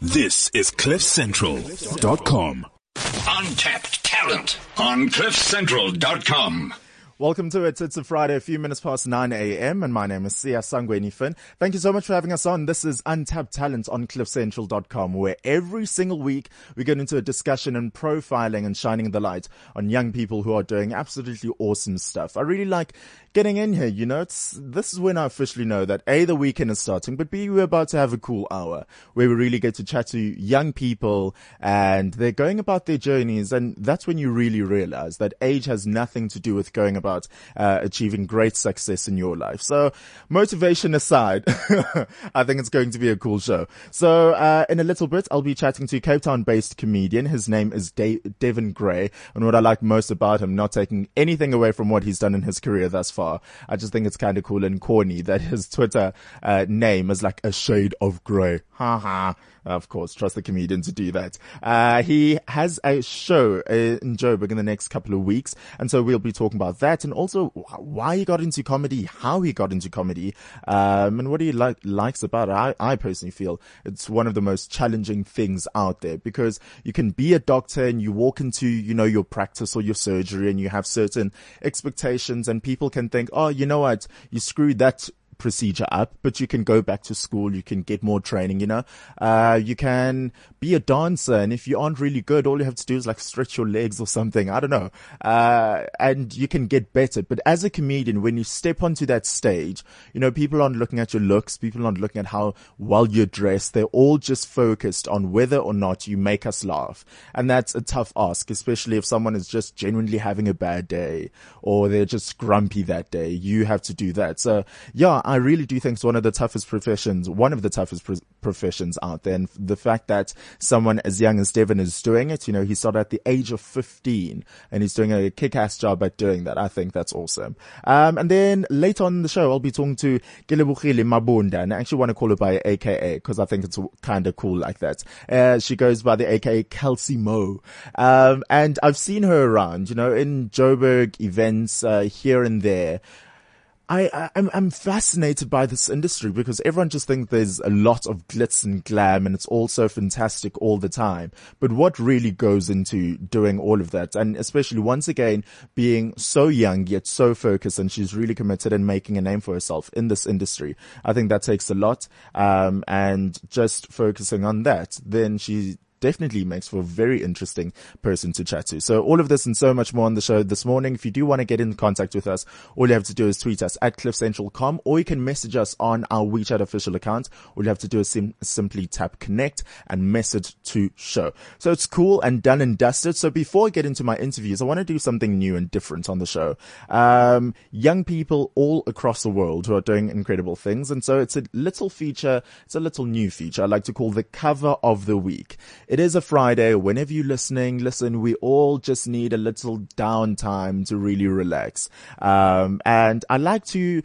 This is CliffCentral.com. Untapped talent on CliffCentral.com. Welcome to it. It's a Friday, a few minutes past 9 a.m. and my name is Siya Sangweni Finn. Thank you so much for having us on. This is Untapped Talent on CliffCentral.com where every single week we get into a discussion and profiling and shining the light on young people who are doing absolutely awesome stuff. I really like getting in here. You know, it's, this is when I officially know that A, the weekend is starting, but B, we're about to have a cool hour where we really get to chat to young people and they're going about their journeys. And that's when you really realize that age has nothing to do with going about about uh, achieving great success in your life. So motivation aside, I think it's going to be a cool show. So uh, in a little bit, I'll be chatting to Cape Town based comedian. His name is De- Devin Gray. And what I like most about him, not taking anything away from what he's done in his career thus far, I just think it's kind of cool and corny that his Twitter uh, name is like a shade of gray. Ha ha. Of course, trust the comedian to do that. Uh, he has a show in Joburg in the next couple of weeks. And so we'll be talking about that and also why he got into comedy, how he got into comedy, um, and what he like, likes about it. I, I personally feel it's one of the most challenging things out there because you can be a doctor and you walk into, you know, your practice or your surgery and you have certain expectations and people can think, oh, you know what? You screwed that procedure up, but you can go back to school. You can get more training, you know, uh, you can be a dancer. And if you aren't really good, all you have to do is like stretch your legs or something. I don't know. Uh, and you can get better. But as a comedian, when you step onto that stage, you know, people aren't looking at your looks. People aren't looking at how well you're dressed. They're all just focused on whether or not you make us laugh. And that's a tough ask, especially if someone is just genuinely having a bad day or they're just grumpy that day. You have to do that. So yeah, I really do think it's one of the toughest professions, one of the toughest pro- professions out there. And the fact that someone as young as Devin is doing it, you know, he started at the age of 15 and he's doing a kick-ass job at doing that. I think that's awesome. Um, and then later on in the show, I'll be talking to Kelebogile Mabunda and I actually want to call her by AKA because I think it's kind of cool like that. Uh, she goes by the AKA Kelsey Mo. Um, and I've seen her around, you know, in Joburg events, uh, here and there. I, I am I'm fascinated by this industry because everyone just thinks there's a lot of glitz and glam and it's all so fantastic all the time. But what really goes into doing all of that? And especially once again, being so young yet so focused and she's really committed and making a name for herself in this industry. I think that takes a lot. Um, and just focusing on that, then she definitely makes for a very interesting person to chat to. So all of this and so much more on the show this morning. If you do want to get in contact with us, all you have to do is tweet us at cliffcentral.com or you can message us on our WeChat official account. All you have to do is sim- simply tap connect and message to show. So it's cool and done and dusted. So before I get into my interviews, I want to do something new and different on the show. Um, young people all across the world who are doing incredible things. And so it's a little feature. It's a little new feature I like to call the cover of the week. It is a Friday. Whenever you're listening, listen, we all just need a little downtime to really relax. Um, and I like to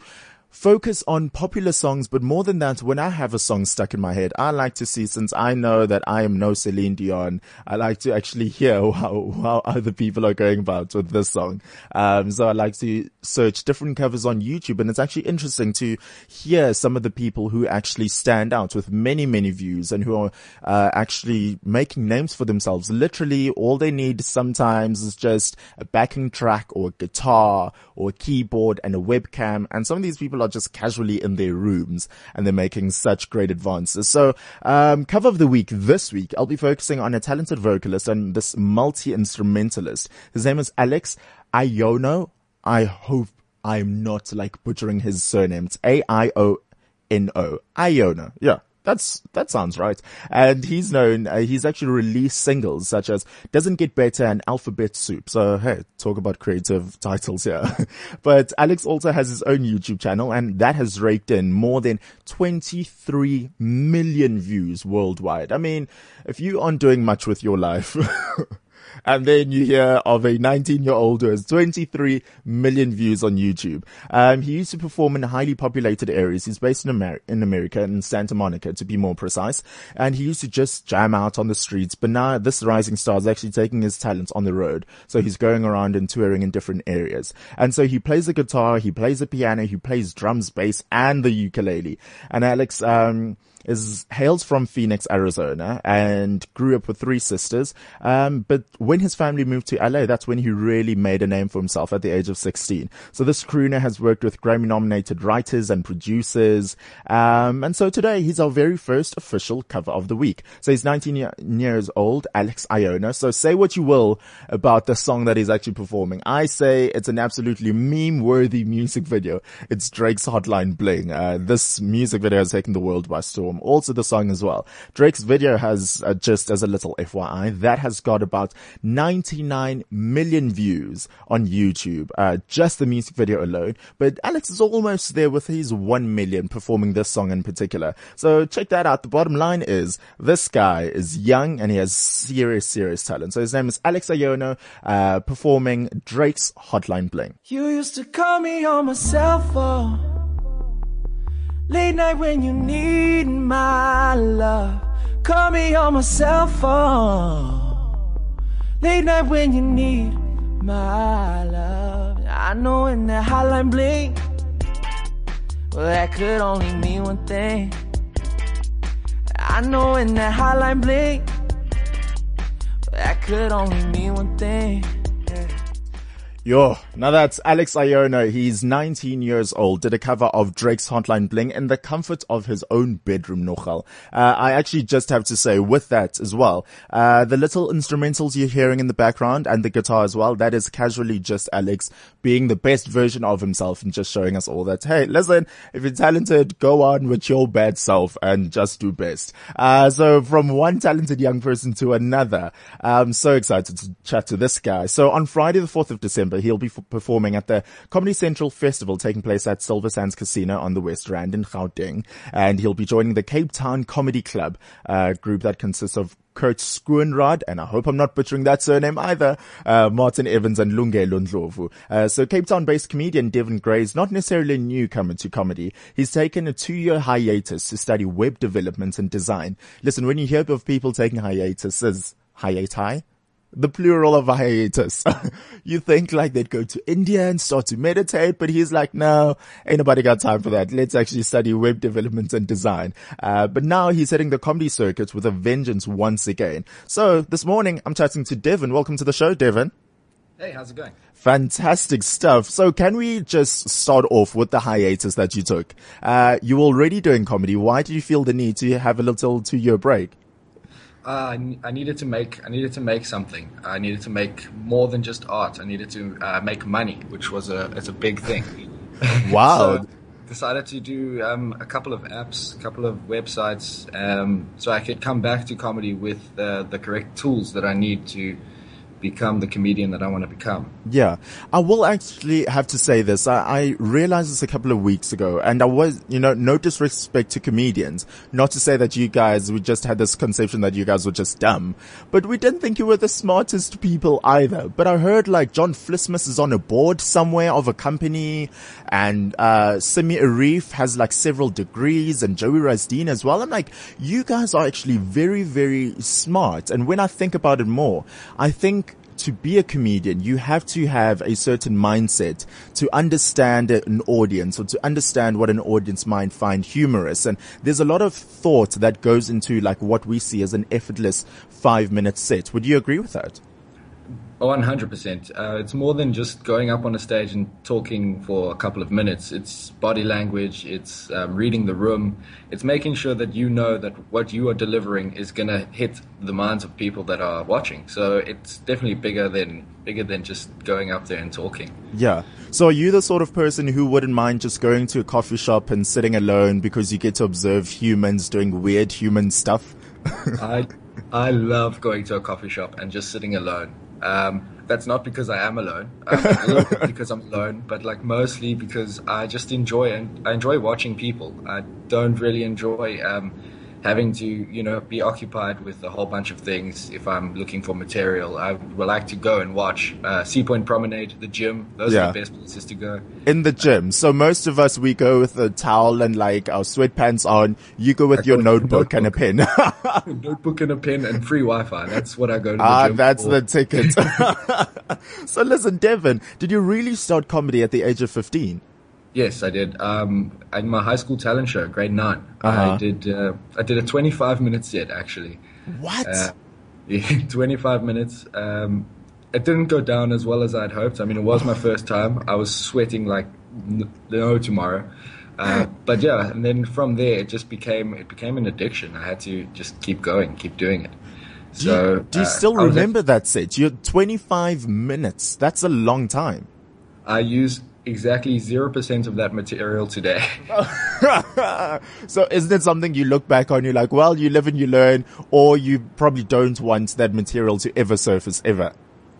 focus on popular songs, but more than that, when I have a song stuck in my head, I like to see, since I know that I am no Celine Dion, I like to actually hear how, how other people are going about with this song. Um, so I like to search different covers on YouTube and it's actually interesting to hear some of the people who actually stand out with many, many views and who are, uh, actually making names for themselves. Literally all they need sometimes is just a backing track or a guitar or a keyboard and a webcam. And some of these people are just casually in their rooms and they're making such great advances. So, um, cover of the week this week, I'll be focusing on a talented vocalist and this multi-instrumentalist. His name is Alex Aiono. I hope I'm not like butchering his surname. It's A-I-O-N-O. Aiono. Yeah. That's, that sounds right. And he's known, uh, he's actually released singles such as Doesn't Get Better and Alphabet Soup. So hey, talk about creative titles here. but Alex also has his own YouTube channel and that has raked in more than 23 million views worldwide. I mean, if you aren't doing much with your life, And then you hear of a 19 year old who has 23 million views on YouTube. Um, he used to perform in highly populated areas. He's based in, Amer- in America, in Santa Monica to be more precise. And he used to just jam out on the streets. But now this rising star is actually taking his talents on the road. So he's going around and touring in different areas. And so he plays the guitar, he plays the piano, he plays drums, bass, and the ukulele. And Alex, um, is hails from Phoenix, Arizona, and grew up with three sisters. Um, but when his family moved to LA, that's when he really made a name for himself at the age of 16. So this crooner has worked with Grammy-nominated writers and producers, um, and so today he's our very first official cover of the week. So he's 19 years old, Alex Aiono. So say what you will about the song that he's actually performing. I say it's an absolutely meme-worthy music video. It's Drake's Hotline Bling. Uh, this music video has taken the world by storm album, also the song as well. Drake's video has, uh, just as a little FYI, that has got about 99 million views on YouTube, uh, just the music video alone. But Alex is almost there with his 1 million performing this song in particular. So check that out. The bottom line is this guy is young and he has serious, serious talent. So his name is Alex Aiono, uh, performing Drake's Hotline Bling. You used to call me on my cell phone. Late night when you need my love. Call me on my cell phone. Late night when you need my love. I know when that hotline blink, well, that could only mean one thing. I know when that hotline blink, well, that could only mean one thing. Yo, now that's Alex Aiono. He's 19 years old, did a cover of Drake's Hotline Bling in the comfort of his own bedroom, Nochal. Uh, I actually just have to say with that as well, uh, the little instrumentals you're hearing in the background and the guitar as well, that is casually just Alex being the best version of himself and just showing us all that, hey, listen, if you're talented, go on with your bad self and just do best. Uh, so from one talented young person to another, I'm so excited to chat to this guy. So on Friday the 4th of December, He'll be f- performing at the Comedy Central Festival taking place at Silver Star Casino on the West Rand in Gauteng. And he'll be joining the Cape Town Comedy Club, uh, group that consists of Kurt Schoonraad, and I hope I'm not butchering that surname either, uh, Martin Evans and Lungelo Ndlovu. Uh, so Cape Town-based comedian Devin Gray is not necessarily a newcomer to comedy. He's taken a two-year hiatus to study web development and design. Listen, when you hear of people taking hiatuses, hiati, the plural of a hiatus. you think like they'd go to India and start to meditate, but he's like, no, ain't nobody got time for that. Let's actually study web development and design. Uh, but now he's hitting the comedy circuit with a vengeance once again. So this morning I'm chatting to Devin. Welcome to the show, Devin. Hey, how's it going? Fantastic stuff. So can we just start off with the hiatus that you took? Uh, you were already doing comedy. Why did you feel the need to have a little two year break? Uh, I needed to make I needed to make something. I needed to make more than just art. I needed to uh, make money, which was a it's a big thing. Wow. so decided to do um, a couple of apps, a couple of websites, um, so I could come back to comedy with the the correct tools that I need to become the comedian that I want to become. Yeah. I will actually have to say this. I, I, realized this a couple of weeks ago and I was, you know, no disrespect to comedians. Not to say that you guys, we just had this conception that you guys were just dumb, but we didn't think you were the smartest people either. But I heard like John Vlismas is on a board somewhere of a company and, uh, Simi Arif has like several degrees and Joey Rasdien as well. I'm like, you guys are actually very, very smart. And when I think about it more, I think to be a comedian, you have to have a certain mindset to understand an audience or to understand what an audience might find humorous. And there's a lot of thought that goes into like what we see as an effortless five minute set. Would you agree with that? 100%. Uh, it's more than just going up on a stage and talking for a couple of minutes. It's body language, it's um, reading the room, it's making sure that you know that what you are delivering is going to hit the minds of people that are watching. So it's definitely bigger than bigger than just going up there and talking. Yeah. So are you the sort of person who wouldn't mind just going to a coffee shop and sitting alone because you get to observe humans doing weird human stuff? I I love going to a coffee shop and just sitting alone. Um, that's not because I am alone, um, a little bit because I'm alone, but like mostly because I just enjoy and I enjoy watching people. I don't really enjoy um, having to, you know, be occupied with a whole bunch of things if I'm looking for material. I would like to go and watch uh, Sea Point Promenade, the gym. Those Yeah. are the best places to go. In the gym. So most of us, we go with a towel and like our sweatpants on. You go with your go with notebook, and a pen. Notebook and a pen and free Wi-Fi. That's what I go to the Ah, that's for. the ticket. so listen, Devin, did you really start comedy at the age of 15? Yes, I did. Um, in my high school talent show, grade 9 Uh-huh. I did. Uh, I did a 25 minute set actually. What? Uh, yeah, 25 minutes. Um, it didn't go down as well as I'd hoped. I mean, it was my first time. I was sweating like n- no tomorrow. Uh, but yeah, and then from there, it just became it became an addiction. I had to just keep going, keep doing it. do you, So, do you uh, still remember that set? You're 25 minutes. That's a long time. I use exactly zero percent of that material today. so isn't it something you look back on, you're like, well, you live and you learn, or you probably don't want that material to ever surface ever?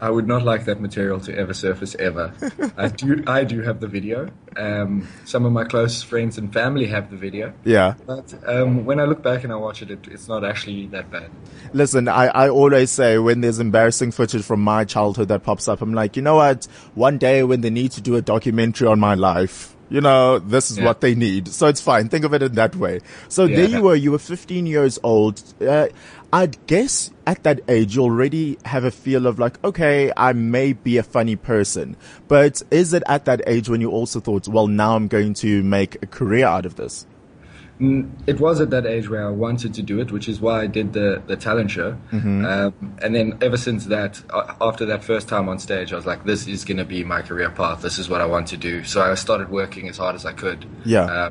I would not like that material to ever surface ever. I do, I do have the video. Um, some of my close friends and family have the video. Yeah. But um, when I look back and I watch it, it, it's not actually that bad. Listen, I, I always say when there's embarrassing footage from my childhood that pops up, I'm like, you know what? One day when they need to do a documentary on my life, you know, this is Yeah. what they need. So it's fine. Think of it in that way. So Yeah. there you were. You were 15 years old. Uh, I'd guess at that age, you already have a feel of like, okay, I may be a funny person, but is it at that age when you also thought, well, now I'm going to make a career out of this? Mm, It was at that age where I wanted to do it, which is why I did the, the talent show. Um, and then ever since that, after that first time on stage, I was like, this is going to be my career path. This is what I want to do. So I started working as hard as I could. Yeah. Uh,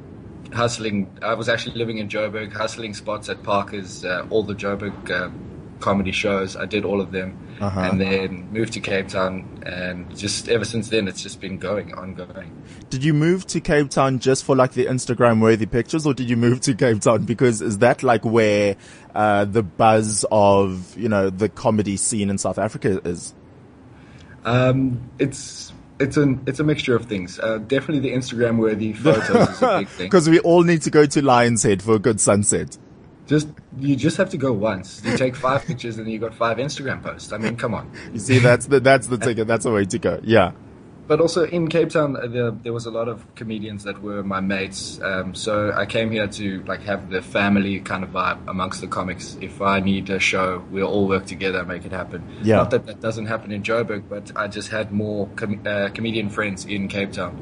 hustling. I was actually living in Joburg, hustling spots at Parker's, uh, all the Joburg uh, comedy shows. I did all of them. Uh-huh. And then moved to Cape Town. And just ever since then, it's just been going, ongoing. Did you move to Cape Town just for like the Instagram worthy pictures or did you move to Cape Town because is that like where uh, the buzz of, you know, the comedy scene in South Africa is? Um, it's it's an it's a mixture of things. Uh, definitely the Instagram worthy photos is a big thing. Because we all need to go to Lion's Head for a good sunset. Just you just have to go once. You take five pictures and you got five Instagram posts. I mean, come on. You see, that's the, that's the ticket. That's the way to go. Yeah. But also in Cape Town, uh, there, there was a lot of comedians that were my mates. Um, so I came here to like have the family kind of vibe amongst the comics. If I need a show, we'll all work together and make it happen. Yeah. Not that that doesn't happen in Joburg, but I just had more com- uh, comedian friends in Cape Town.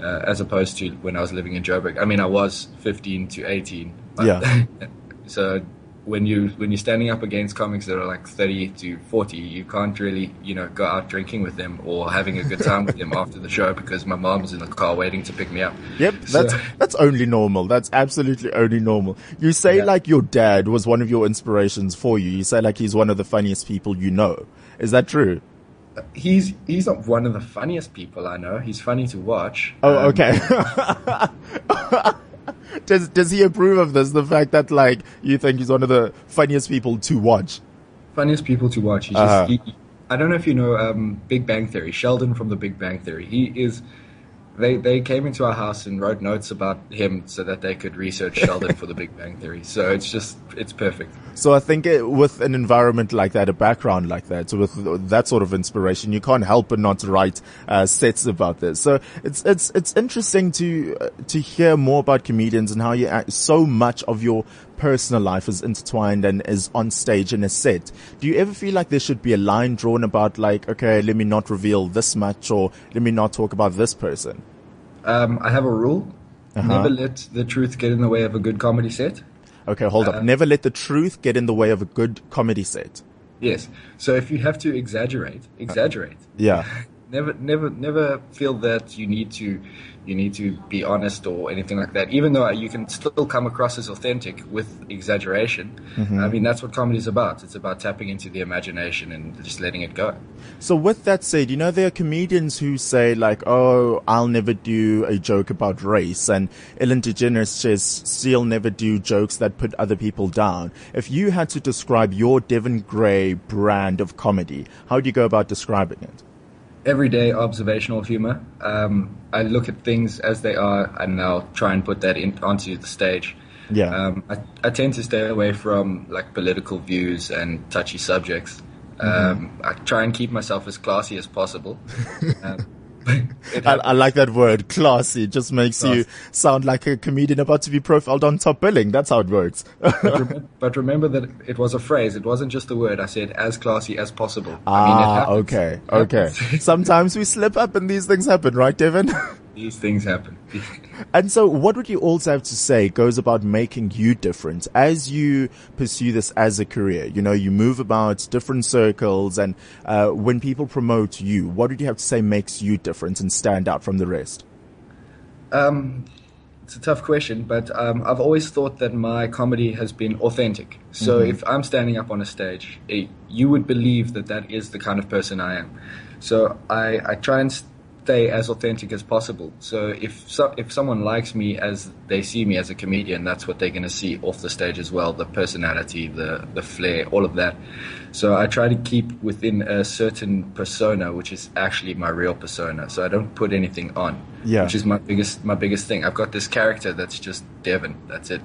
Uh, as opposed to when I was living in Joburg. I mean, I was 15 to 18. but- Yeah. so when you when you're standing up against comics that are like 30 to 40 you can't really you know go out drinking with them or having a good time with them after the show because my mom's in the car waiting to pick me up Yep. So- That's, that's only normal. That's absolutely only normal. You say Yeah. like your dad was one of your inspirations for you. You say like he's one of the funniest people you know. Is that true? he's he's not one of the funniest people i know he's funny to watch Oh, Um, okay. does does he approve of this? The fact that like you think he's one of the funniest people to watch? funniest people to watch he's Uh-huh. just he, i don't know if you know um, big bang theory sheldon from the big bang theory he is they they came into our house and wrote notes about him so that they could research sheldon for the big bang theory so it's just it's perfect So I think it, with an environment like that, a background like that, so with that sort of inspiration, you can't help but not write uh, sets about this. So it's it's it's interesting to uh, to hear more about comedians and how you act, so much of your personal life is intertwined and is on stage in a set. Do you ever feel like there should be a line drawn about like, okay, let me not reveal this much or let me not talk about this person? Um, I have a rule: Uh-huh. never let the truth get in the way of a good comedy set. Okay, hold up. Never let the truth get in the way of a good comedy set. Yes. So if you have to exaggerate, exaggerate. Yeah. Never, never, never feel that you need to, you need to be honest or anything like that. Even though you can still come across as authentic with exaggeration. Mm-hmm. I mean, that's what comedy is about. It's about tapping into the imagination and just letting it go. So with that said, you know, there are comedians who say like, oh, I'll never do a joke about race. And Ellen DeGeneres says she'll never do jokes that put other people down. If you had to describe your Devin Gray brand of comedy, how do you go about describing it? Everyday observational humor. Um, I look at things as they are, and I'll try and put that in, onto the stage. Yeah. Um, I, I tend to stay away from like political views and touchy subjects. Um, I try and keep myself as classy as possible. um, I, I like that word, classy. It just makes you sound like a comedian about to be profiled on top billing. That's how it works. but, remember, but remember that it was a phrase. It wasn't just a word. I said as classy as possible. I mean, it ah, okay, okay. Sometimes we slip up and these things happen, right, Devin? These things happen. And so what would you also have to say goes about making you different as you pursue this as a career? You know, you move about different circles and, uh, when people promote you, what would you have to say makes you different and stand out from the rest? Um, it's a tough question, but um, I've always thought that my comedy has been authentic. So if I'm standing up on a stage, it, you would believe that that is the kind of person I am. So I, I try and stay as authentic as possible. So if so, if someone likes me as they see me as a comedian, that's what they're going to see off the stage as well. The personality, the the flair, all of that. So I try to keep within a certain persona, which is actually my real persona. So I don't put anything on Yeah. which is my biggest my biggest thing. I've got this character that's just Devin. That's it.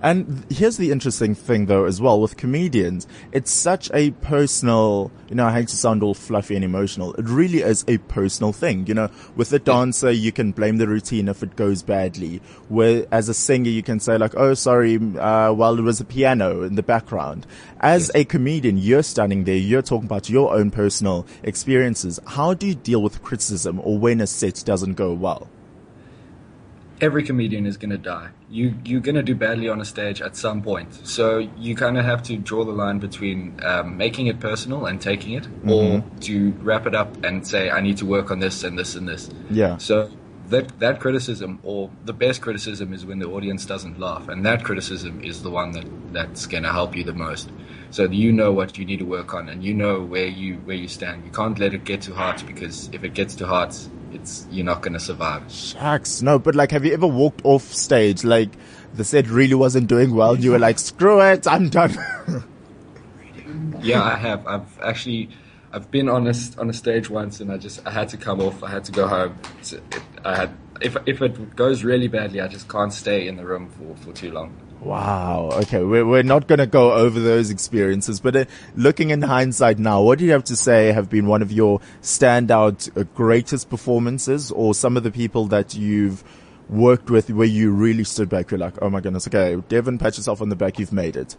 And here's the interesting thing though as well with comedians, it's such a personal, you know, I hate to sound all fluffy and emotional. It really is a personal thing. You know, with a dancer, you can blame the routine if it goes badly. Where as a singer, you can say like, oh, sorry, uh, well, it was a piano in the background. As a comedian, you're standing there, you're talking about your own personal experiences. How do you deal with criticism or when a set doesn't go well? Every comedian is gonna die. You you're gonna do badly on a stage at some point. So you kind of have to draw the line between um, making it personal and taking it, or to wrap it up and say I need to work on this and this and this. Yeah. So that that criticism, or the best criticism, is when the audience doesn't laugh, and that criticism is the one that that's going to help you the most. So you know what you need to work on, and you know where you where you stand. You can't let it get to heart because if it gets to heart, it's you're not going to survive. Shucks. No, but like, have you ever walked off stage, like, the set really wasn't doing well, you were like, screw it, I'm done. Yeah, I have. I've actually. I've been on a on a stage once, and I just I had to come off. I had to go home. I had if if it goes really badly, I just can't stay in the room for, for too long. Wow. Okay. We're, we're not going to go over those experiences, but uh, looking in hindsight now, what do you have to say have been one of your standout uh, greatest performances or some of the people that you've worked with where you really stood back? You're like, oh my goodness. Okay. Devin, pat yourself on the back. You've made it.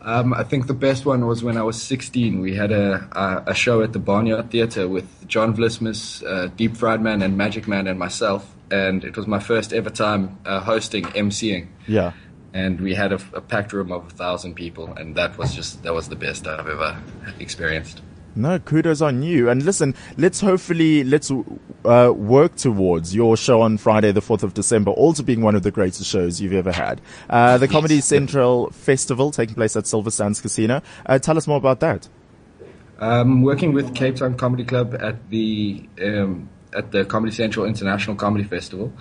Um, I think the best one was when I was 16. We had a a, a show at the Barnyard Theatre with John Vlismas, uh, Deep Fried Man, and Magic Man, and myself. And it was my first ever time uh, hosting MCing. Yeah. And we had a, a packed room of a thousand people, and that was just that was the best I've ever experienced. No, kudos on you. And listen, let's hopefully, let's uh, work towards your show on Friday, the 4th of December, also being one of the greatest shows you've ever had. Uh, the Comedy Central Festival taking place at Silver Star Casino. Uh, tell us more about that. Um, working with Cape Town Comedy Club at the um, at the Comedy Central International Comedy Festival.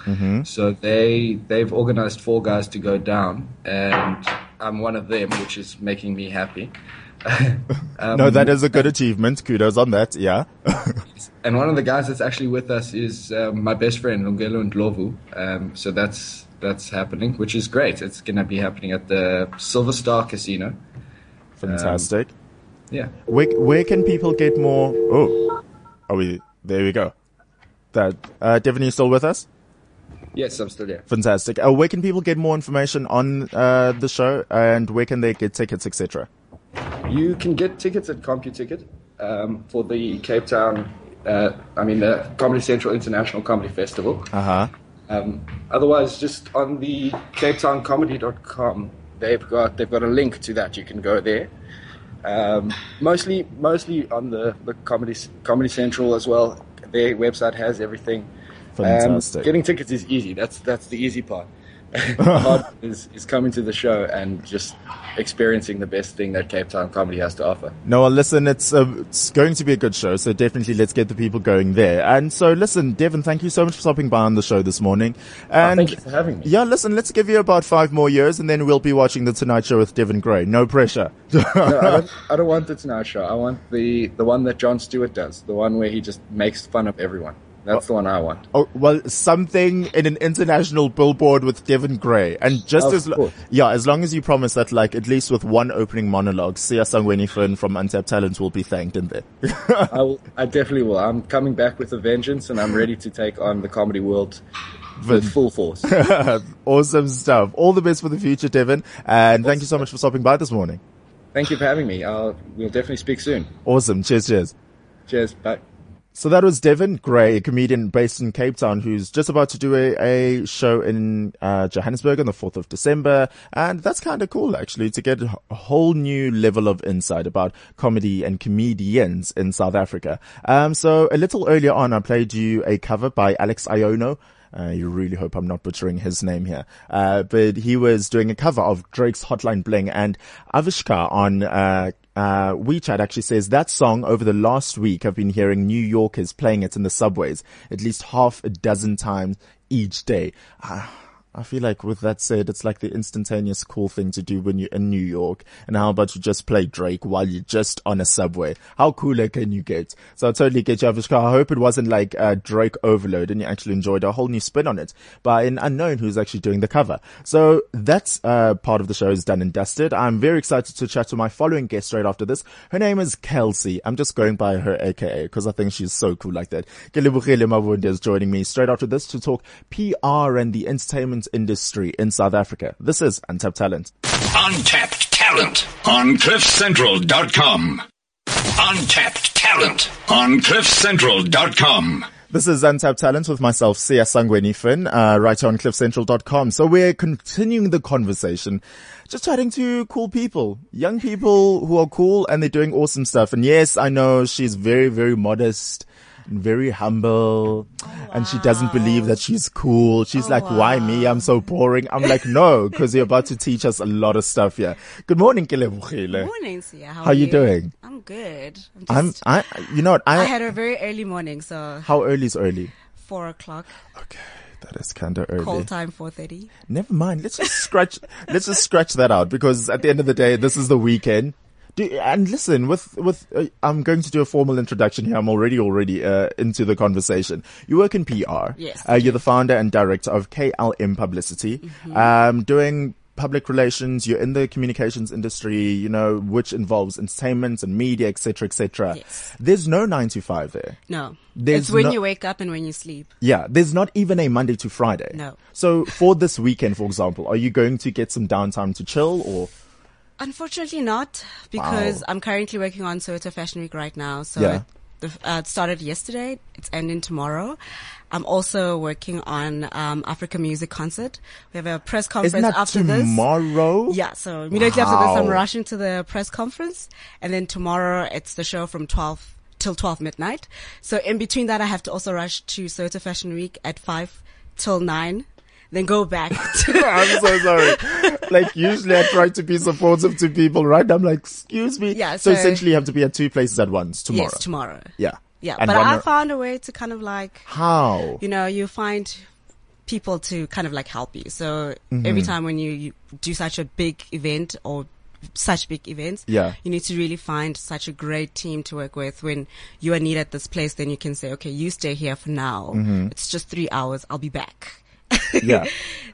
So they they've organised four guys to go down, and I'm one of them, which is making me happy. um, No, that is a good achievement. Kudos on that. Yeah. and one of the guys that's actually with us is um, my best friend Lungelo Ndlovu. Um, so that's that's happening, which is great. It's going to be happening at the Silver Star Casino. Fantastic. Yeah. Where, where can people get more? Oh, are we, there we go. That, uh, Devin, you still with us? Yes, I'm still there. Fantastic. Uh, where can people get more information on, uh, the show and where can they get tickets, etc.? You can get tickets at CompuTicket um, for the Cape Town, uh, I mean, the Comedy Central International Comedy Festival. Uh huh. Um, otherwise, just on the CapeTownComedy.com, they've got they've got a link to that. You can go there. Um, mostly, mostly on the, the comedy Comedy Central as well. Their website has everything. Fantastic. Um, getting tickets is easy. That's that's the easy part. is, is coming to the show and just experiencing the best thing that Cape Town comedy has to offer. No, listen, it's, uh, it's going to be a good show, so definitely let's get the people going there. And so, listen, Devin, thank you so much for stopping by on the show this morning. And thank you for having me. Yeah, listen, let's give you about five more years, and then we'll be watching the Tonight Show with Devin Gray. No pressure. no, I don't, I don't want the Tonight Show. I want the the one that Jon Stewart does, the one where he just makes fun of everyone. That's the one I want. Oh, well, something in an international billboard with Devin Gray. And just Of as, lo- yeah, as long as you promise that, like, at least with one opening monologue, Siya Sangweni from Untapped Talent will be thanked in there. I will. I definitely will. I'm coming back with a vengeance, and I'm ready to take on the comedy world with full force. awesome stuff. All the best for the future, Devin. And thank you so much for stopping by this morning. Thank you for having me. I'll, we'll definitely speak soon. Awesome. Cheers, cheers. Cheers. Bye. So that was Devin Gray, a comedian based in Cape Town, who's just about to do a, a show in uh, Johannesburg on the 4th of December. And that's kind of cool, actually, to get a whole new level of insight about comedy and comedians in South Africa. Um, so a little earlier on, I played you a cover by Alex Aiono. Uh, you really hope I'm not butchering his name here. Uh, but he was doing a cover of Drake's Hotline Bling and Avishka on, uh, uh, WeChat actually says that song over the last week I've been hearing New Yorkers playing it in the subways at least half a dozen times each day. Uh, I feel like with that said, it's like the instantaneous cool thing to do when you're in New York. And how about you just play Drake while you're just on a subway? How cooler can you get? So I totally get you, Avishka. I hope it wasn't like uh, Drake overload and you actually enjoyed a whole new spin on it by an unknown who's actually doing the cover. So that's uh, part of the show is done and dusted. I'm very excited to chat to my following guest right after this. Her name is Kelsey. I'm just going by her AKA because I think she's so cool like that. Mabunda is joining me straight after this to talk PR and the entertainment industry in South Africa. This is Untapped Talent. Untapped talent on cliffcentral.com. Untapped talent on cliffcentral.com. This is Untapped Talent with myself, Siya Sangweni Finn, uh, right here on cliffcentral.com. So we're continuing the conversation, just chatting to cool people, young people who are cool and they're doing awesome stuff. And yes, I know she's very, very modest very humble and she doesn't believe that she's cool. She's oh, like, why me? I'm so boring. I'm like, no, because you're about to teach us a lot of stuff here. Good morning, good Morning, Siya. How, How are you doing? I'm good. I'm, I'm I, you know what? I, I had a very early morning, so how early is early? four o'clock. Okay. That is kind of early. Call time four thirty. Never mind. Let's just scratch. let's just scratch that out because at the end of the day, this is the weekend. Do, and listen, with with uh, I'm going to do a formal introduction here. I'm already already uh, into the conversation. You work in PR. Yes, Uh, you're the founder and director of KLM Publicity. Mm-hmm. Um, doing public relations. You're in the communications industry. You know, which involves entertainment and media, etc., etc. Yes. There's no nine to five there. No, There's it's when no- you wake up and when you sleep. Yeah, there's not even a Monday to Friday. No. So for this weekend, for example, are you going to get some downtime to chill or? Unfortunately, not because Wow. I'm currently working on Soweto Fashion Week right now. So Yeah. it, the, uh, it started yesterday. It's ending tomorrow. I'm also working on um, Africa Music Concert. We have a press conference Isn't that after this. tomorrow? Yeah, so immediately after this, I'm Wow. rushing to the press conference, and then tomorrow it's the show from 12 till 12 midnight. So in between that, I have to also rush to Soweto Fashion Week at 5 till 9, then go back to, I'm so sorry. like usually I try to be supportive to people, right? I'm like, excuse me. Yeah, So, so- essentially you have to be at two places at once tomorrow. yes, tomorrow. Yeah. Yeah, And but I found a way to kind of like, how? you know, you find people to kind of like help you. So Mm-hmm. every time when you, you do such a big event or such big events, Yeah. you need to really find such a great team to work with. When you are needed at this place, then you can say, okay, you stay here for now. It's just three hours. I'll be back. Yeah.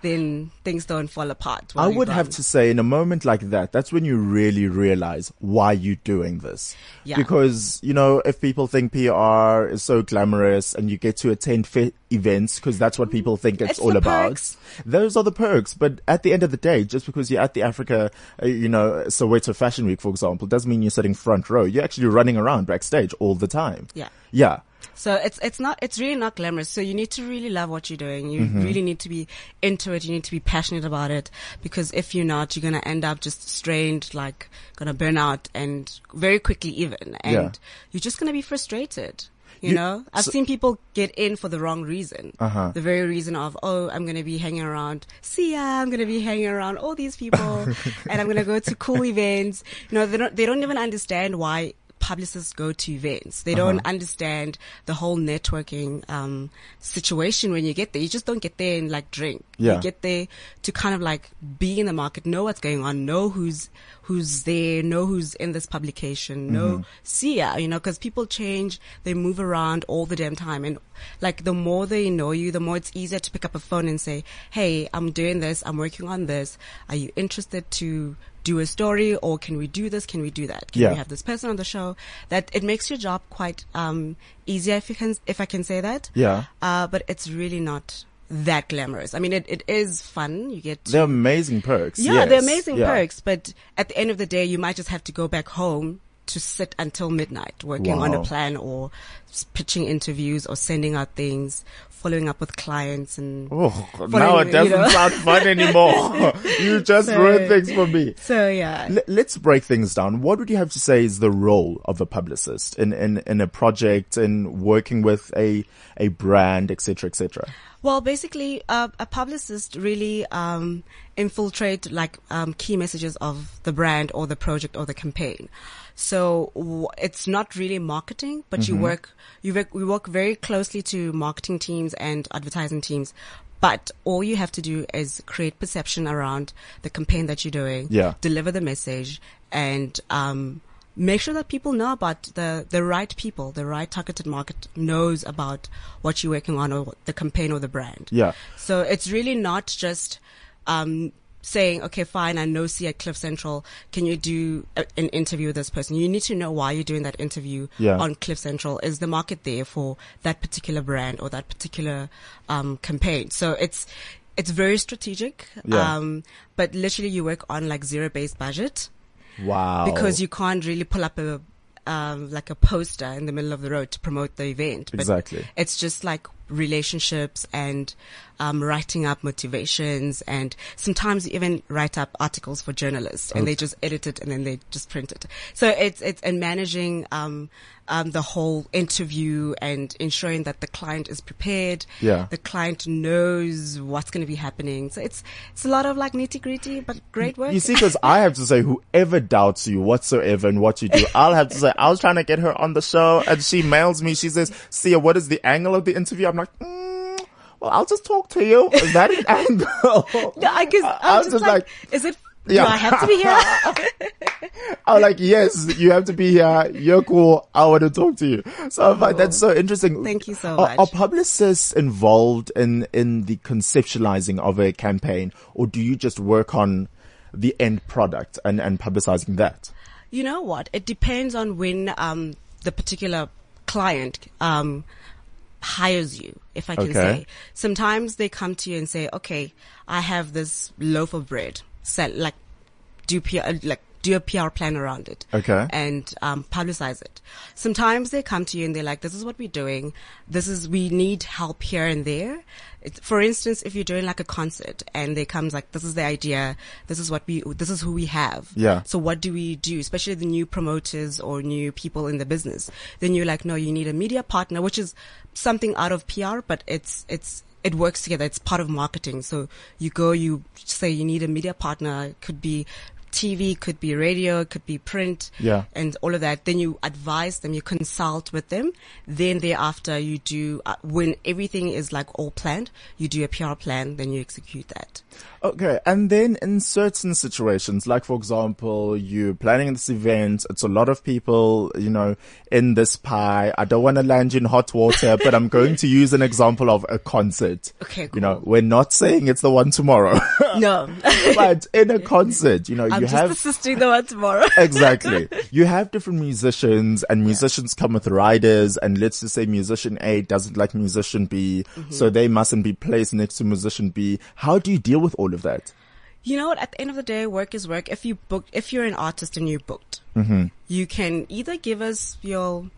then things don't fall apart. I would have to say in a moment like that, that's when you really realize why you're doing this. Yeah. Because, you know, if people think PR is so glamorous and you get to attend fe- events because that's what people think it's, It's all about, perks. those are the perks. But at the end of the day, just because you're at the Africa, uh, you know, Soweto Fashion Week, for example, doesn't mean you're sitting front row. You're actually running around backstage all the time. Yeah. Yeah. So it's it's not it's really not glamorous. So you need to really love what you're doing. You Mm-hmm. really need to be into it. You need to be passionate about it because if you're not, you're gonna end up just strained, like gonna burn out, and very quickly even, and Yeah. you're just gonna be frustrated. You, You- know, I've so- seen people get in for the wrong reason. Uh-huh. The very reason of, oh, I'm going to be hanging around. See ya, I'm going to be hanging around all these people and I'm going to go to cool events. You know, they don't, they don't even understand why publicists go to events. They don't understand the whole networking um, situation when you get there. You just don't get there and like drink. Yeah. You get there to kind of like be in the market, know what's going on, know who's who's there, know who's in this publication, know see ya, you know, because people change, they move around all the damn time, and like the more they know you, the more it's easier to pick up a phone and say, "Hey, I'm doing this. I'm working on this. Are you interested to?" Do a story, or can we do this? Can we do that? Can Yeah. we have this person on the show? That it makes your job quite um, easier, if you can, if I can say that. Yeah. Uh, but it's really not that glamorous. I mean, it, it is fun. You get They're amazing perks. yeah, yes. they're amazing Yeah. perks. But at the end of the day, you might just have to go back home to sit until midnight working on a plan or pitching interviews or sending out things, following up with clients and Oh, now it doesn't know. sound fun anymore. you just So- ruined things for me. So yeah. L- let's break things down. What would you have to say is the role of a publicist in, in, in a project in working with a, a brand, etc., cetera, et cetera? Well, basically, uh, a publicist really um, infiltrate like um, key messages of the brand or the project or the campaign. So w- it's not really marketing, but you work you work we work very closely to marketing teams and advertising teams. But all you have to do is create perception around the campaign that you're doing, Yeah. deliver the message, and um, make sure that people know about the the right people, the right targeted market knows about what you're working on or the campaign or the brand. Yeah. So it's really not just um, saying, okay, fine, I know see at Cliff Central, can you do a, an interview with this person? You need to know why you're doing that interview Yeah. on Cliff Central. Is the market there for that particular brand or that particular um, campaign? So it's it's very strategic. Yeah. Um, but literally you work on like zero based budget Wow. because you can't really pull up a um, like a poster in the middle of the road to promote the event. But Exactly. It's just like relationships and um, writing up motivations, and sometimes you even write up articles for journalists, and they just edit it and then they just print it. So it's it's and managing um, um, the whole interview and ensuring that the client is prepared. Yeah. The client knows what's going to be happening. So it's it's a lot of like nitty gritty, but great work. You see, because I have to say, whoever doubts you whatsoever in what you do, I'll have to say, I was trying to get her on the show, and she mails me. She says, "Siya, what is the angle of the interview?" I'm like, mm, "Well, I'll just talk to you. Is that an angle?" No, I guess I I'm was just just like, like, is it? Yeah. Do I have to be here? I'm like, "Yes, you have to be here. You're cool. I want to talk to you." So I'm like, that's so interesting. Thank you so Are, much. are publicists involved in in the conceptualizing of a campaign, or do you just work on the end product and and publicizing that? you know what? It depends on when um, the particular client um, hires you, if I can Okay. say. Sometimes they come to you and say, "Okay, I have this loaf of bread. Sell like do PR, uh, like do a PR plan around it. Okay. And um, publicize it. Sometimes they come to you and they're like, "This is what we're doing. This is we need help here and there." It, for instance, if you're doing like a concert and they comes like, "This is the idea. This is what we. This is who we have." Yeah. So what do we do? Especially the new promoters or new people in the business. Then you're like, no, you need a media partner, which is something out of PR, but it's, it's, it works together. It's part of marketing. So you go, you say you need a media partner. It could be TV, could be radio, it could be print. Yeah. And all of that. Then you advise them, you consult with them. Then thereafter you do, uh, when everything is like all planned, you do a PR plan, then you execute that. Okay, and then in certain situations, like for example, you're planning this event, it's a lot of people, you know, in this pie. I don't want to land you in hot water, but I'm going to use an example of a concert. Okay, You know, we're not saying it's the one tomorrow, No. but in a concert, you know, I'm you just have assisting the one tomorrow. exactly. You have different musicians and musicians come with riders and let's just say musician A doesn't like musician B, Mm-hmm. so they mustn't be placed next to musician B. How do you deal with all of that? You know what? At the end of the day, work is work. If you book, if you're an artist and you booked, Mm-hmm. you can either give us your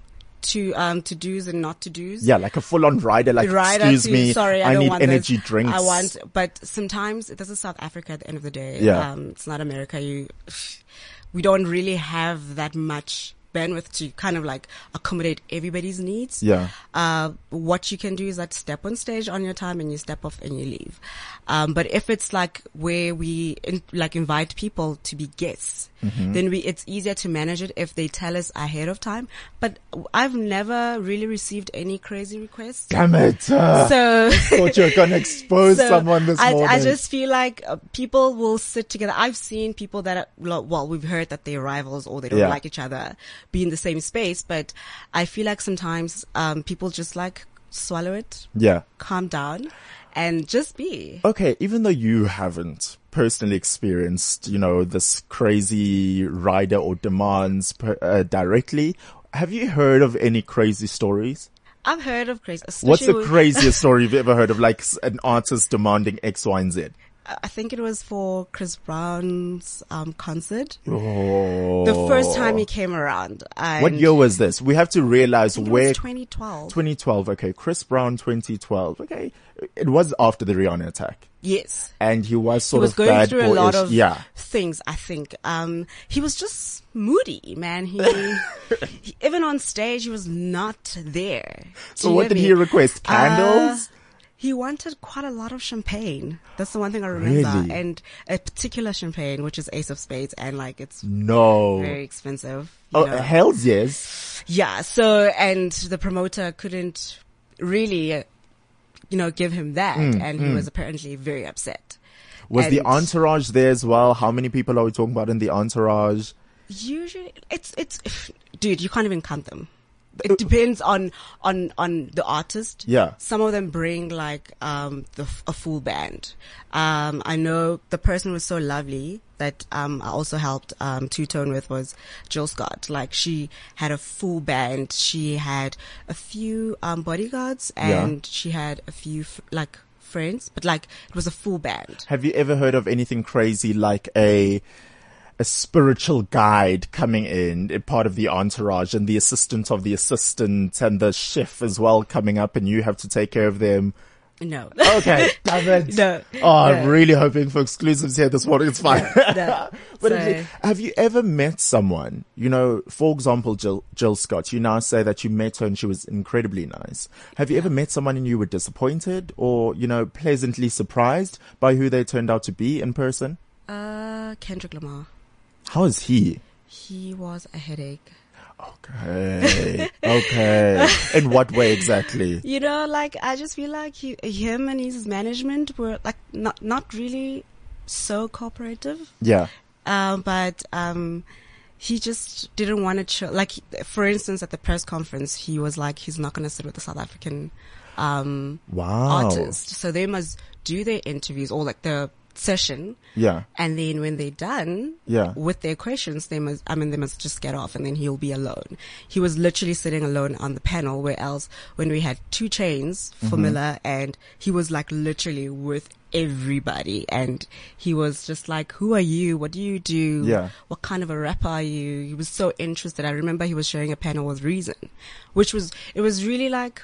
to um to dos and not to dos. Yeah, like a full on rider, like, Rider excuse to, me, sorry, I, I, don't need want energy this. drinks. I want, but sometimes this is South Africa. At the end of the day, Yeah. um, it's not America. You, we don't really have that much bandwidth to kind of like accommodate everybody's needs. Yeah. Uh, what you can do is that step on stage on your time and you step off and you leave. Um, but if it's like where we in, like invite people to be guests, Mm-hmm. then we, it's easier to manage it if they tell us ahead of time. But I've never really received any crazy requests. Damn it. Uh, So thought you were going to expose so someone this I, morning. I just feel like uh, people will sit together. I've seen people that are, well, we've heard that they're rivals or they don't Yeah. like each other be in the same space, but I feel like sometimes, um, people just like swallow it, yeah. calm down and just be. Okay, even though you haven't personally experienced, you know, this crazy rider or demands per, uh, directly, have you heard of any crazy stories? I've heard of crazy. What's the craziest story you've ever heard of, like an artist demanding X, Y, and Z? I think it was for Chris Brown's, um, concert. Oh. The first time he came around. What year was this? We have to realize I think it where was 2012. 2012. Okay, Chris Brown 2012. Okay, it was after the Rihanna attack, yes. and he was he sort was of going bad through a lot of yeah. things. I think um, he was just moody, man. He, he even on stage, he was not there. So what did me? he request? Uh, Candles? he wanted quite a lot of champagne. That's the one thing I remember, Really? and a particular champagne, which is Ace of Spades, and like it's no. very expensive. Oh, know. hell's yes. Yeah. So, and the promoter couldn't really, uh, you know, give him that, Mm, and he was apparently very upset. Was the entourage there as well? How many people are we talking about in the entourage? Usually, it's it's, dude, you can't even count them. It depends on on on the artist. Yeah. Some of them bring like um the a full band. Um, I know the person was so lovely that um I also helped um two tone with was Jill Scott. Like she had a full band. She had a few um bodyguards Yeah. and she had a few f- like friends, but like it was a full band. Have you ever heard of anything crazy like a a spiritual guide coming in, a part of the entourage, and the assistant of the assistant, and the chef as well coming up, and you have to take care of them? No. Okay, damn it. No, Oh, I'm really hoping for exclusives here this morning. It's fine. no. But So- have you ever met someone, you know, for example, Jill, Jill Scott, you now say that you met her and she was incredibly nice. Have you ever met someone and you were disappointed or, you know, pleasantly surprised by who they turned out to be in person? Uh, Kendrick Lamar. How is he? He was a headache. Okay. okay. In what way exactly? You know, like I just feel like he, him and his management were like not not really so cooperative. Yeah. Um, but um, he just didn't want to show. Like for instance, at the press conference, he was like, he's not going to sit with the South African um Wow. artist, so they must do their interviews or like the session. Yeah. And then when they're done Yeah. with their questions, they must, I mean, they must just get off and then he'll be alone. He was literally sitting alone on the panel where else when we had 2 Chainz Mm-hmm. for Miller and he was like literally with everybody and he was just like, who are you? What do you do? Yeah. What kind of a rapper are you? He was so interested. I remember he was sharing a panel with Reason, which was, it was really like,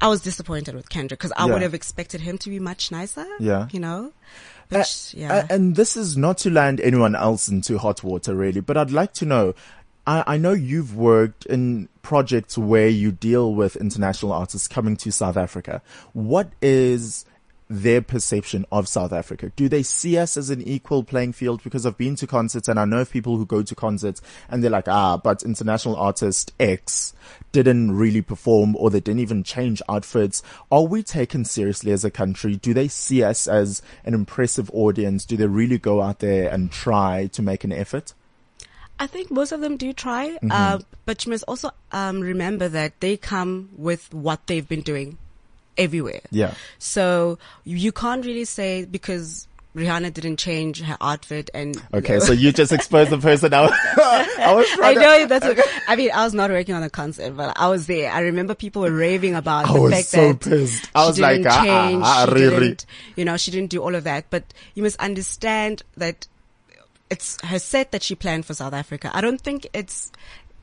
I was disappointed with Kendrick because I Yeah. would have expected him to be much nicer. Yeah. You know? Uh, yeah. uh, and this is not to land anyone else into hot water, really, but I'd like to know. I, I know you've worked in projects where you deal with international artists coming to South Africa. What is their perception of South Africa? Do they see us as an equal playing field? Because I've been to concerts and I know of people who go to concerts and they're like, ah, but international artist X didn't really perform or they didn't even change outfits. Are we taken seriously as a country? Do they see us as an impressive audience? Do they really go out there and try to make an effort? I think most of them do try, Mm-hmm. uh, but you must also um, remember that they come with what they've been doing everywhere. Yeah. So you can't really say because Rihanna didn't change her outfit and Okay. So you just exposed the person. I was I trying to- know that's. What, I mean, I was not working on the concert, but I was there. I remember people were raving about I the fact so that pissed. I she was like, didn't ah, ah, change, ah, she really? didn't, you know, she didn't do all of that. But you must understand that it's her set that she planned for South Africa. I don't think it's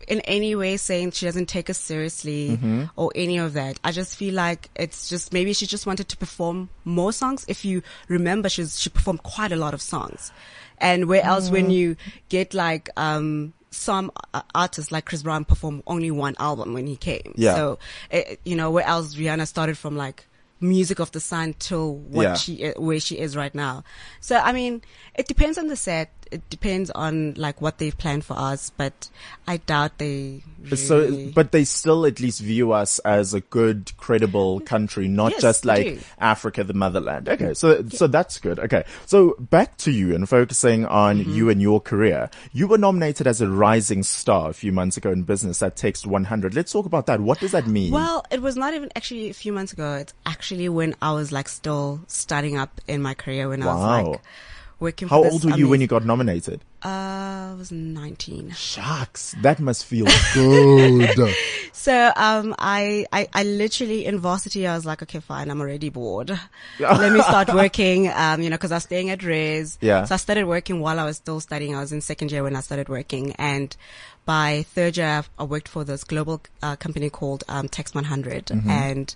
in any way saying she doesn't take us seriously Mm-hmm. or any of that. I just feel like it's just maybe she just wanted to perform more songs. If you remember, she's she performed quite a lot of songs, and where else when you get like um some artists like Chris Brown perform only one album when he came. Yeah. So, it, you know, where else Rihanna started from like music of the sun till what Yeah. she, uh, where she is right now. So, I mean, it depends on the set. It depends on like what they've planned for us, but I doubt they So, but they still at least view us as a good, credible country, not Yes, just like do. Africa, the motherland. Okay. So, so that's good. Okay. So back to you and focusing on Mm-hmm. you and your career. You were nominated as a rising star a few months ago in business at Text 100. Let's talk about that. What does that mean? Well, it was not even actually a few months ago. It's actually when I was like still starting up in my career when I was like working. How for old this were you when you got nominated? Uh, I was 19. Shucks. That must feel good. So, um, I, I, I literally in varsity, I was like, okay, fine, I'm already bored. Let me start working, um, you know, cause I was staying at Res. Yeah. So I started working while I was still studying. I was in second year when I started working. And by third year, I worked for this global uh, company called, um, Text 100. Mm-hmm. And,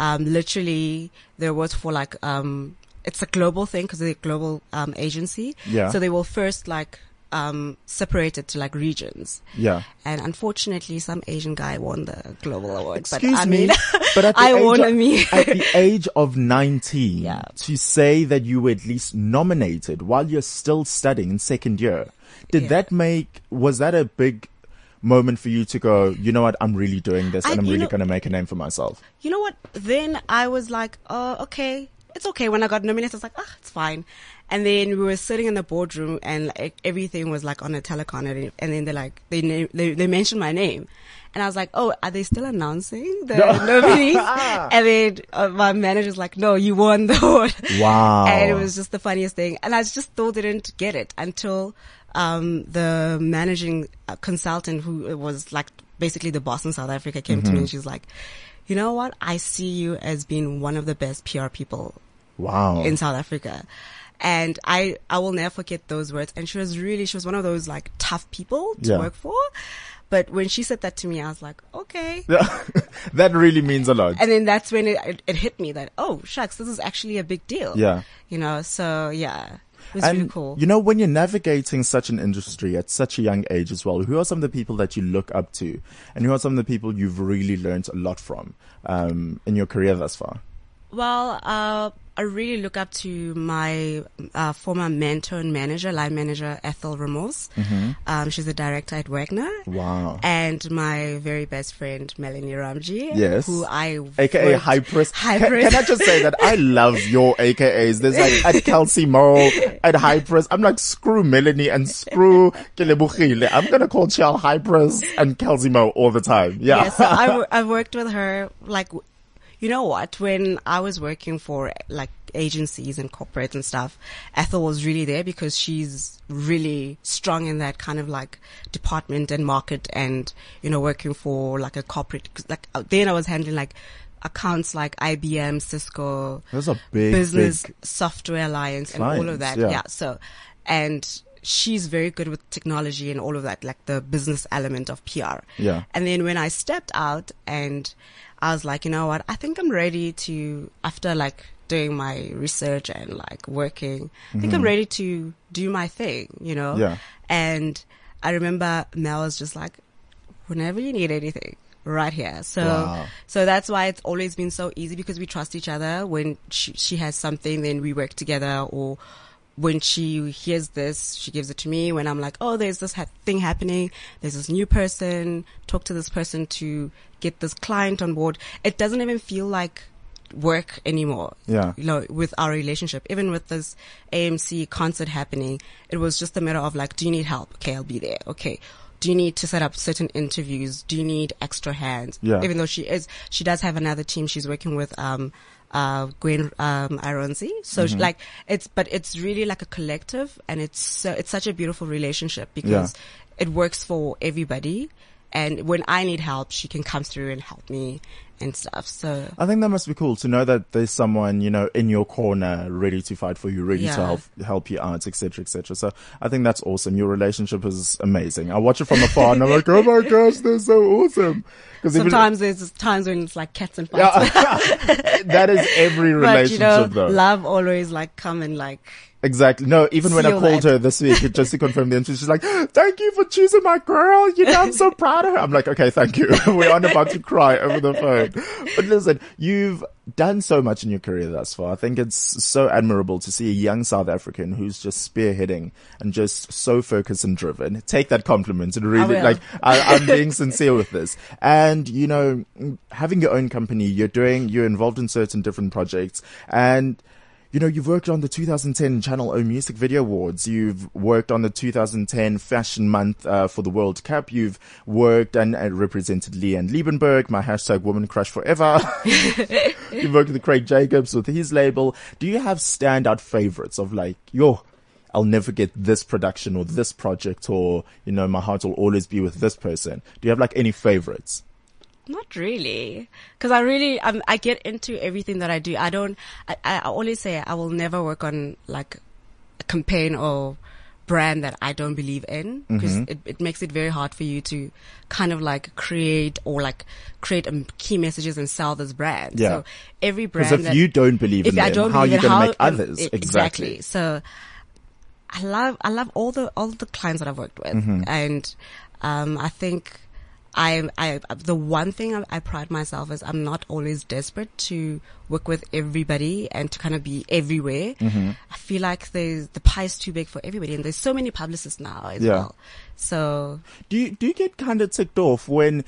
um, literally there was for like, um, it's a global thing because they're a global, um, agency. Yeah. So they will first like, um, separate it to like regions. Yeah. And unfortunately, some Asian guy won the global award. Excuse but I me, mean, but at the I age won of, me. at the age of 19 Yeah. to say that you were at least nominated while you're still studying in second year. Did Yeah. that make, was that a big moment for you to go, you know what, I'm really doing this I- and I'm really going to make a name for myself? you know what? Then I was like, oh, okay. It's okay. When I got nominated, I was like, ah, it's fine. And then we were sitting in the boardroom and like everything was like on a telecon and, and then they're like, they name, they, they mentioned my name. And I was like, oh, are they still announcing the nominees? and then uh, my manager's like, no, you won the award. Wow. And it was just the funniest thing. And I just still didn't get it until, um, the managing uh, consultant who was like basically the boss in South Africa came to me and she's like, you know what? I see you as being one of the best PR people Wow. in South Africa. And I, I will never forget those words. And she was really, she was one of those like tough people to Yeah. work for. But when she said that to me, I was like, okay. Yeah. that really means a lot. And then that's when it, it, it hit me that, oh, shucks, this is actually a big deal. Yeah. You know, so yeah, it was and really cool. you know, when you're navigating such an industry at such a young age as well, who are some of the people that you look up to, and who are some of the people you've really learned a lot from um, in your career thus far? Well, uh, I really look up to my uh, former mentor and manager, line manager Ethel Ramos. Um, she's a director at Wagner. Wow. And my very best friend Melanie Ramji. Yes. Who I AKA Hypress. Hypress. Can, can I just say that I love your AKAs? There's like at Kelsey Mo, at Hypress. I'm like, screw Melanie and screw Kelebogile. I'm gonna call Chell Hypress and Kelsey Mo all the time. Yeah. yeah, so I, wo- I worked with her like, w- you know what? When I was working for like agencies and corporates and stuff, Ethel was really there because she's really strong in that kind of like department and market and, you know, working for like a corporate, like uh, then I was handling like accounts like IBM, Cisco, Those are big, business big. software alliance and all of that. yeah. Yeah. So, and she's very good with technology and all of that, like the business element of PR. Yeah. And then when I stepped out and I was like, you know what? I think I'm ready to, after like doing my research and like working, I think I'm ready to do my thing, you know? Mm-hmm. Yeah. And I remember Mel was just like, whenever you need anything, right here. So, Wow. so that's why it's always been so easy because we trust each other. When she, she has something, then we work together or when she hears this, she gives it to me. When I'm like, oh, there's this ha- thing happening. There's this new person. Talk to this person to get this client on board. It doesn't even feel like work anymore. Yeah. You know, with our relationship, even with this AMC concert happening, it was just a matter of like, do you need help? Okay, I'll be there. Okay. Do you need to set up certain interviews? Do you need extra hands? Yeah. Even though she is, she does have another team she's working with, um, uh, Gwen, um, Ironsi. So Mm-hmm. she- like, it's, but it's really like a collective and it's, so, it's such a beautiful relationship because it works for everybody. And when I need help, she can come through and help me and stuff. So I think that must be cool to know that there's someone, you know, in your corner ready to fight for you, ready to help, help you out, etc., etc. So I think that's awesome. Your relationship is amazing. I watch it from afar and I'm like, oh my gosh, they're so awesome. Because sometimes there's times when it's like cats and fights. yeah, that is every but relationship you know, though. love always like come and like Exactly. No, even when I called her this week just to confirm the interview, she's like, thank you for choosing my girl. You know, I'm so proud of her. I'm like, okay, thank you. We're on about to cry over the phone. But listen, you've done so much in your career thus far. I think it's so admirable to see a young South African who's just spearheading and just so focused and driven. Take that compliment and really will. like, I, I'm being sincere with this. And, you know, having your own company, you're doing, you're involved in certain different projects and you know, you've worked on the 2010 Channel O Music Video Awards. You've worked on the 2010 Fashion Month uh, for the World Cup. You've worked and, and represented Leanne Liebenberg, my hashtag Woman Crush Forever. you've worked with Craig Jacobs with his label. Do you have standout favorites of like, yo, I'll never get this production or this project or, you know, my heart will always be with this person. Do you have like any favorites? Not really, because I really um, I get into everything that I do. I don't. I, I always say I will never work on like a campaign or brand that I don't believe in because Mm-hmm. it, it makes it very hard for you to kind of like create or like create um, key messages and sell this brand. Yeah. So every Because brand if that, you don't believe if in I them, don't how are you it, going to make others? e- Exactly. So I love I love all the all the clients that I've worked with, Mm-hmm. and um, I think I I the one thing I, I pride myself is I'm not always desperate to work with everybody and to kind of be everywhere. Mm-hmm. I feel like the the pie is too big for everybody, and there's so many publicists now as Yeah. well. So Do you, do you get kind of ticked off when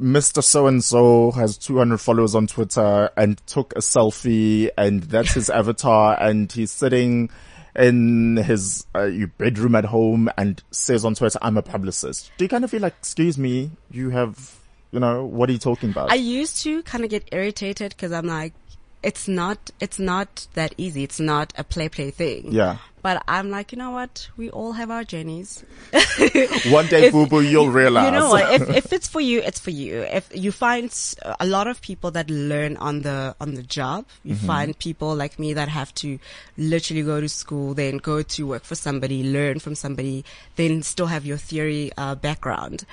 Mr. So and so has 200 followers on Twitter and took a selfie and that's his avatar and he's sitting in his uh, bedroom at home and says on Twitter, I'm a publicist. Do you kind of feel like, excuse me, you have, you know, what are you talking about? I used to kind of get irritated because I'm like, it's not, it's not that easy. It's not a play play thing. Yeah. But I'm like, you know what? We all have our journeys. One day, If- boo boo, you'll realize. You know what? If, if it's for you, it's for you. If you find a lot of people that learn on the on the job, you Mm-hmm. find people like me that have to literally go to school, then go to work for somebody, learn from somebody, then still have your theory uh, background.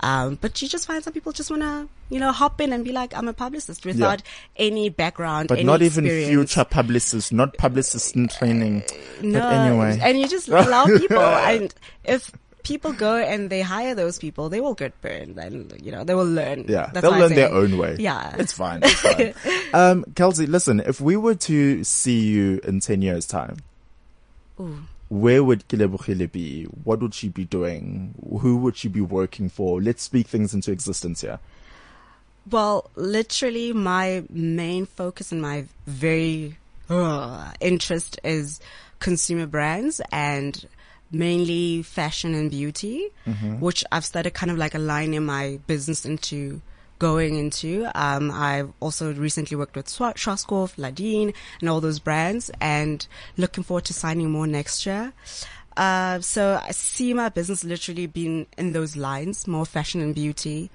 Um, but you just find some people just want to, you know, hop in and be like, I'm a publicist without any background, but any not even future publicists, not publicists in training. No, but anyway. and you just allow people, and if people go and they hire those people, they will get burned, and you know they will learn. Yeah, That's they'll learn their own way. Yeah, It's fine. It's fine. um, Kelsey, listen, if we were to see you in 10 years time, where would Kelebogile be? What would she be doing? Who would she be working for? Let's speak things into existence here. Well, literally, my main focus and my very uh, interest is consumer brands and mainly fashion and beauty, which I've started kind of like aligning my business into going into. Um, I've also recently worked with Schwa- Schwarzkopf, Ladine, and all those brands, and looking forward to signing more next year. Uh, so I see my business literally being in those lines, more fashion and beauty,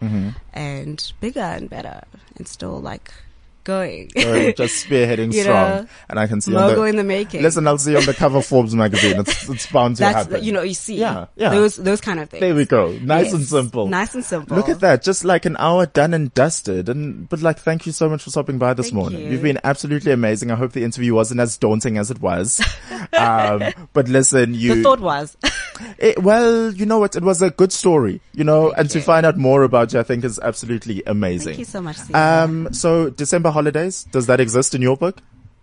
and bigger and better, and still like going. Just spearheading You strong. know, and I can see Mogul the, in the making. listen, I'll see on the cover of Forbes magazine. It's, it's bound to That's happen. you know you see Yeah, yeah. those those kind of things. There we go. Nice and simple. Nice and simple. Look at that. Just like an hour done and dusted. And, but like, thank you so much for stopping by this Thank morning. you. You've been absolutely amazing. I hope the interview wasn't as daunting as it was. um, but listen, you, The thought was, it, well, you know what? It was a good story, you know, Thank and to find out more about you, I think is absolutely amazing. thank you so much. Um, so December holidays, does that exist in your book?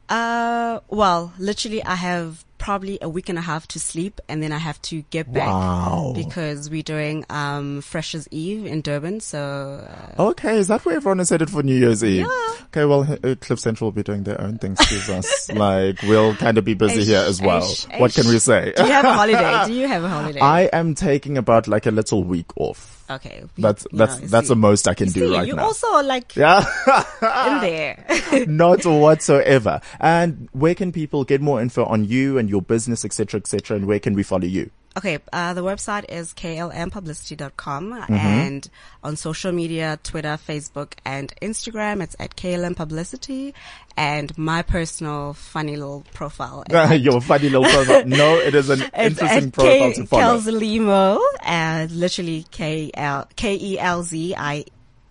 Uh, well, literally, I have probably a week and a half to sleep, and then I have to get back Wow. because we're doing um Freshers Eve in Durban. So uh, Okay, is that where everyone is headed for New Year's Eve? Yeah. Okay, well, uh, Cliff Central will be doing their own things to us. like, we'll kind of be busy here as well. Aish, what can we say? do you have a holiday? Do you have a holiday? I am taking about like a little week off. Okay, we- That's you that's know, that's see. the most I can You do see, right you now. also like yeah, in there. not whatsoever. And where can people get more info on you and your business, etc., etc., and where can we follow you? Okay, uh, the website is klmpublicity.com Mm-hmm. and on social media, Twitter, Facebook, and Instagram, it's at KLM Publicity and my personal funny little profile. your funny little profile. No, it is an interesting profile K- to follow. Kelzalimo, and literally K L K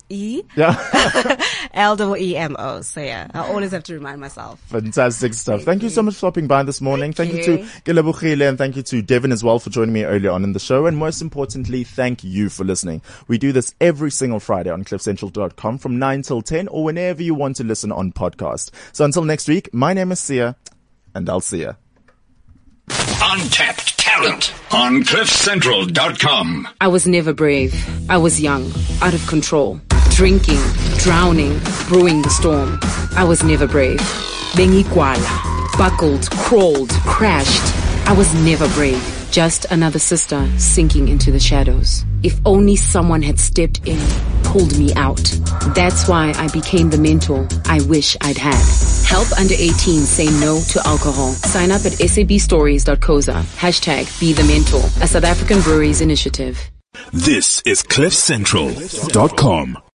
E L Z I E Yeah. L double E M O. So yeah, I always have to remind myself. Fantastic stuff. Thank you so much for stopping by this morning. Thank, Thank you you. to Kelebogile and thank you to Devin as well for joining me earlier on in the show. And most importantly, thank you for listening. We do this every single Friday on cliffcentral.com from 9 till 10 or whenever you want to listen on podcast. So until next week, my name is Siya and I'll see you. Untapped talent on cliffcentral.com. I was never brave. I was young, out of control, drinking, drowning, brewing the storm. I was never brave. Bengikwala, buckled, crawled, crashed. I was never brave. Just another sister sinking into the shadows. If only someone had stepped in, pulled me out. That's why I became the mentor I wish I'd had. Help under 18 say no to alcohol. Sign up at sabstories.coza. Hashtag be the mentor. A South African breweries initiative. This is cliffcentral.com.